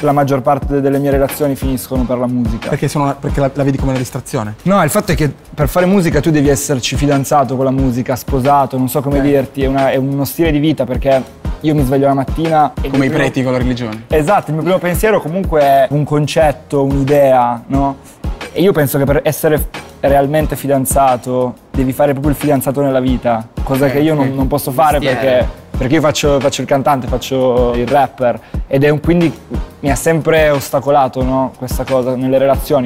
la maggior parte delle mie relazioni finiscono per la musica. Perché, sono, perché la, la vedi come una distrazione? No, il fatto è che per fare musica tu devi esserci fidanzato con la musica, sposato, non so come dirti, è, una- è uno stile di vita perché io mi sveglio la mattina e Come i primo- preti con la religione. Esatto, il mio primo pensiero comunque è un concetto, un'idea, no? E io penso che per essere realmente fidanzato devi fare proprio il fidanzato nella vita, cosa Ok, che io non, non posso fare perché, perché io faccio, faccio il cantante, faccio il rapper ed è un, quindi mi ha sempre ostacolato no? questa cosa nelle relazioni.